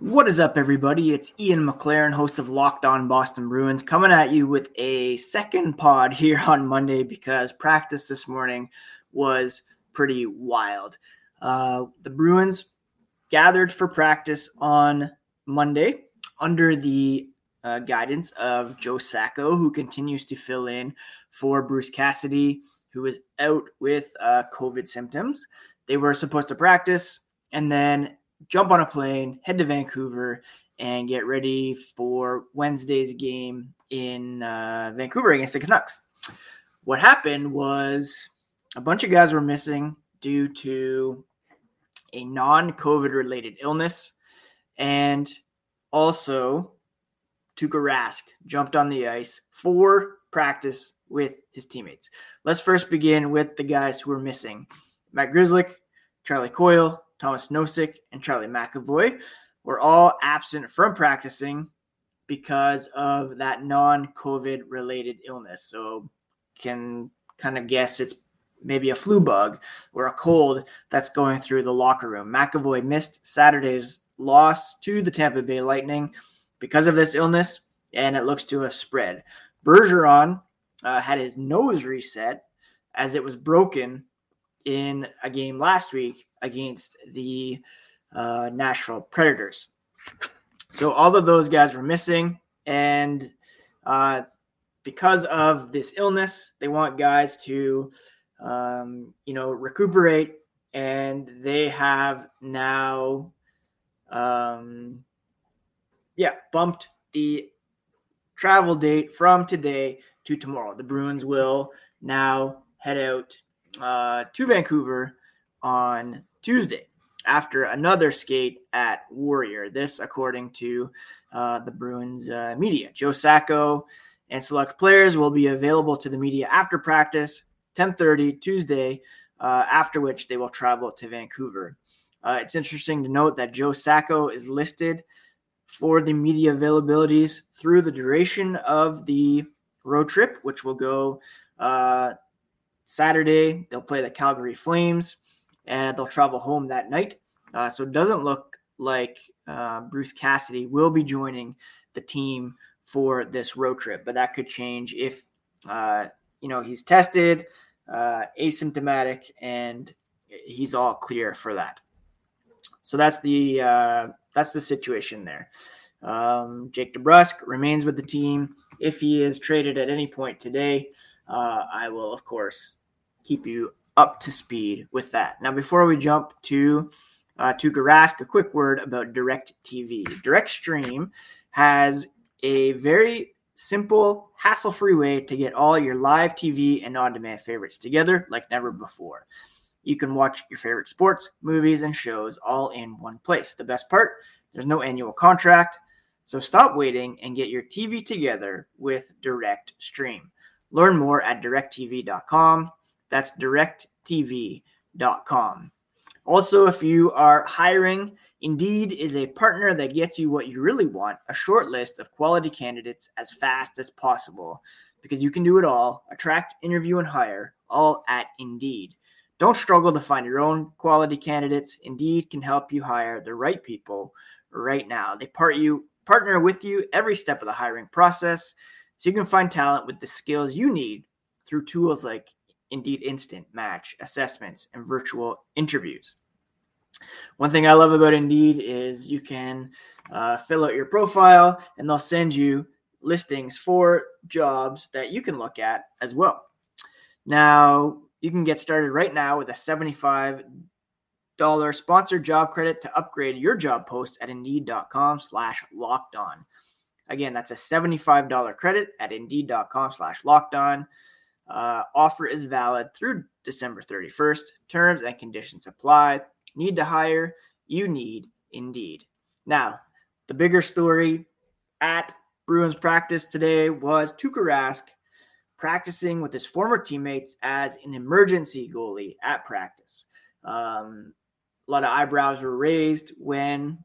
What is up, everybody? It's Ian McLaren, host of Locked On Boston Bruins, coming at you with a second pod here on Monday because practice this morning was pretty wild. Uh, the Bruins gathered for practice on Monday under the uh, guidance of Joe Sacco, who continues to fill in for Bruce Cassidy, who is out with uh, COVID symptoms. They were supposed to practice and then jump on a plane, head to Vancouver, and get ready for Wednesday's game in uh, Vancouver against the Canucks. What happened was a bunch of guys were missing due to a non COVID related illness. And also, Tuukka Rask jumped on the ice for practice with his teammates. Let's first begin with the guys who were missing Matt Grzelcyk, Charlie Coyle, Tomas Nosek, and Charlie McAvoy were all absent from practicing because of that non-COVID related illness. So can kind of guess it's maybe a flu bug or a cold that's going through the locker room. McAvoy missed Saturday's loss to the Tampa Bay Lightning because of this illness, and it looks to have spread. Bergeron uh, had his nose reset as it was broken in a game last week against the uh, Nashville Predators. So all of those guys were missing, and uh, because of this illness, they want guys to, um, you know, recuperate, and they have now, um, yeah, bumped the travel date from today to tomorrow. The Bruins will now head out uh, to Vancouver on Tuesday after another skate at Warrior. This, according to uh, the Bruins uh, media. Joe Sacco and select players will be available to the media after practice, 10:30 Tuesday. Uh, after which they will travel to Vancouver. Uh, it's interesting to note that Joe Sacco is listed for the media availabilities through the duration of the road trip, which will go uh, Saturday. They'll play the Calgary Flames and they'll travel home that night. Uh, so it doesn't look like uh, Bruce Cassidy will be joining the team for this road trip, but that could change if uh, you know he's tested, uh, asymptomatic, and he's all clear for that. So that's the uh, that's the situation there. Um, Jake DeBrusk remains with the team. If he is traded at any point today, uh, I will of course keep you up to speed with that. Now, before we jump to uh, to Rask, a quick word about Direct TV. Direct Stream has a very simple, hassle-free way to get all your live TV and on-demand favorites together like never before. You can watch your favorite sports, movies, and shows all in one place. The best part, there's no annual contract. So stop waiting and get your TV together with Direct Stream. Learn more at directv.com. That's directv.com. Also, if you are hiring, Indeed is a partner that gets you what you really want a short list of quality candidates as fast as possible because you can do it all attract, interview, and hire all at Indeed. Don't struggle to find your own quality candidates. Indeed can help you hire the right people right now. They part you partner with you every step of the hiring process so you can find talent with the skills you need through tools like Indeed Instant Match, assessments, and virtual interviews. One thing I love about Indeed is you can uh, fill out your profile and they'll send you listings for jobs that you can look at as well. Now, you can get started right now with a $75 sponsored job credit to upgrade your job post at indeed.com slash locked on. Again, that's a $75 credit at indeed.com slash locked on. Uh, offer is valid through December 31st. Terms and conditions apply. Need to hire? You need Indeed. Now, the bigger story at Bruins practice today was Tuukka Rask practicing with his former teammates as an emergency goalie at practice. Um, a lot of eyebrows were raised when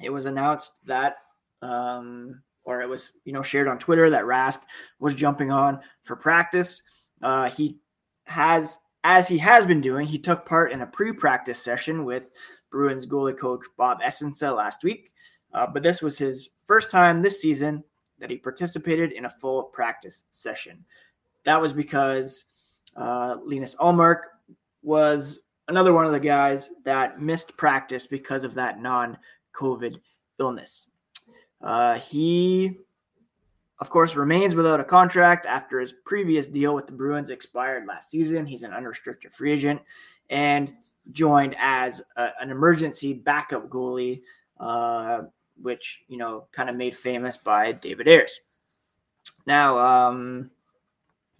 it was announced that um, or it was you know shared on Twitter that Rask was jumping on for practice. Uh, he has, as he has been doing, he took part in a pre-practice session with Bruins goalie coach Bob Essensa last week, uh, but this was his first time this season that he participated in a full practice session. That was because uh, Linus Ullmark was another one of the guys that missed practice because of that non COVID illness. Uh, he, of course, remains without a contract after his previous deal with the Bruins expired last season. He's an unrestricted free agent and joined as a, an emergency backup goalie, uh, which, you know, kind of made famous by David Ayres. Now, um,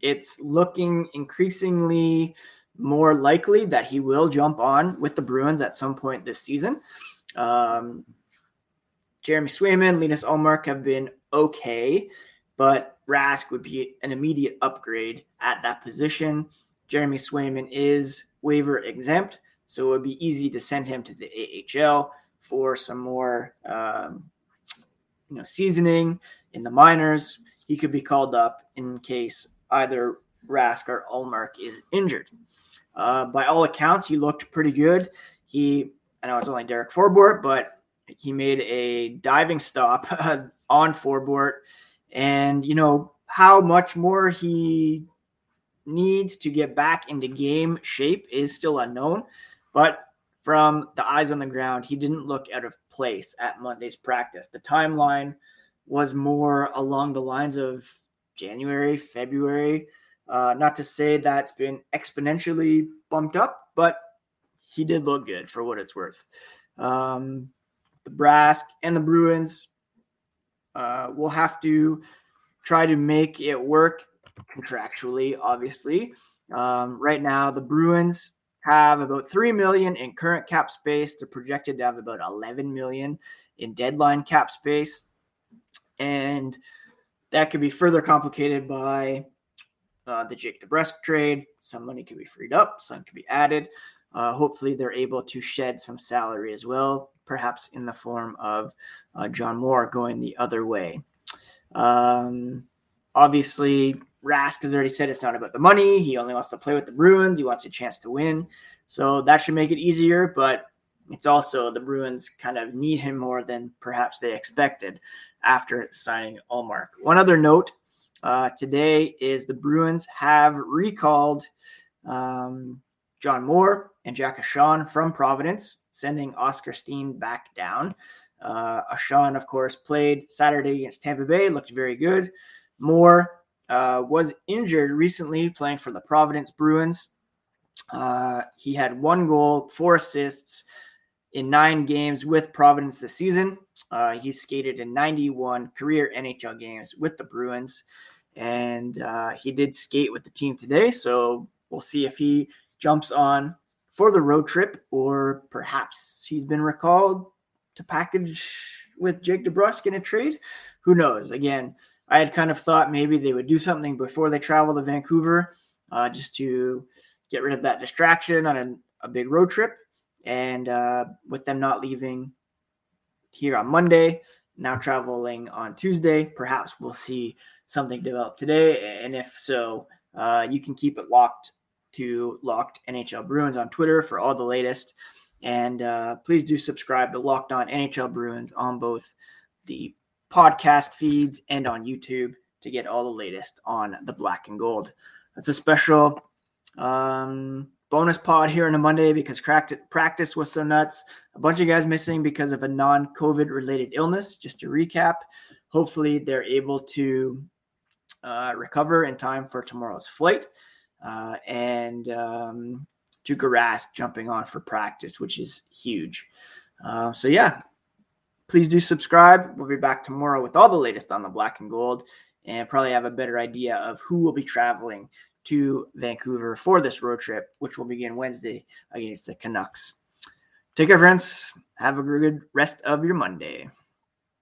it's looking increasingly more likely that he will jump on with the Bruins at some point this season. Um, Jeremy Swayman, Linus Ullmark have been okay, but Rask would be an immediate upgrade at that position. Jeremy Swayman is waiver exempt, so it would be easy to send him to the AHL for some more, um, you know, seasoning in the minors. He could be called up in case either Rask or Ullmark is injured. Uh, by all accounts, he looked pretty good. He, I know it's only Derek Forbort, but he made a diving stop on Forbort. And, you know, how much more he needs to get back into game shape is still unknown. But from the eyes on the ground, he didn't look out of place at Monday's practice. The timeline was more along the lines of January, February. Uh, not to say that's been exponentially bumped up, but he did look good for what it's worth. Um, the Brask and the Bruins uh, will have to try to make it work contractually, obviously. Um, right now, the Bruins have about 3 million in current cap space. They're projected to have about 11 million in deadline cap space. And that could be further complicated by uh, the Jake DeBrusk trade. Some money could be freed up, some could be added. Uh, hopefully, they're able to shed some salary as well, perhaps in the form of uh, John Moore going the other way. Um, obviously, Rask has already said it's not about the money. He only wants to play with the Bruins. He wants a chance to win. So that should make it easier. But it's also the Bruins kind of need him more than perhaps they expected after signing Ullmark. One other note uh, today is the Bruins have recalled um, John Moore and Jack Ahcan from Providence, sending Oscar Steen back down. Uh, Ahcan, of course, played Saturday against Tampa Bay, looked very good. Moore uh, was injured recently playing for the Providence Bruins. Uh, he had one goal, four assists in nine games with Providence this season. Uh, he skated in 91 career NHL games with the Bruins, and uh, he did skate with the team today. So we'll see if he jumps on for the road trip, or perhaps he's been recalled to package with Jake DeBrusk in a trade. Who knows? Again, I had kind of thought maybe they would do something before they travel to Vancouver, uh, just to get rid of that distraction on a, a big road trip. And uh, with them not leaving here on Monday, now traveling on Tuesday. Perhaps we'll see something develop today. And if so, uh, you can keep it locked to Locked NHL Bruins on Twitter for all the latest. And uh, please do subscribe to Locked On NHL Bruins on both the podcast feeds and on YouTube to get all the latest on the black and gold. That's a special um, bonus pod here on a Monday because practice was so nuts. A bunch of guys missing because of a non COVID related illness. Just to recap, hopefully they're able to uh, recover in time for tomorrow's flight. Uh, and um, Tuukka Rask jumping on for practice, which is huge. Uh, so, yeah, please do subscribe. We'll be back tomorrow with all the latest on the black and gold and probably have a better idea of who will be traveling to Vancouver for this road trip, which will begin Wednesday against the Canucks. Take care, friends. Have a good rest of your Monday.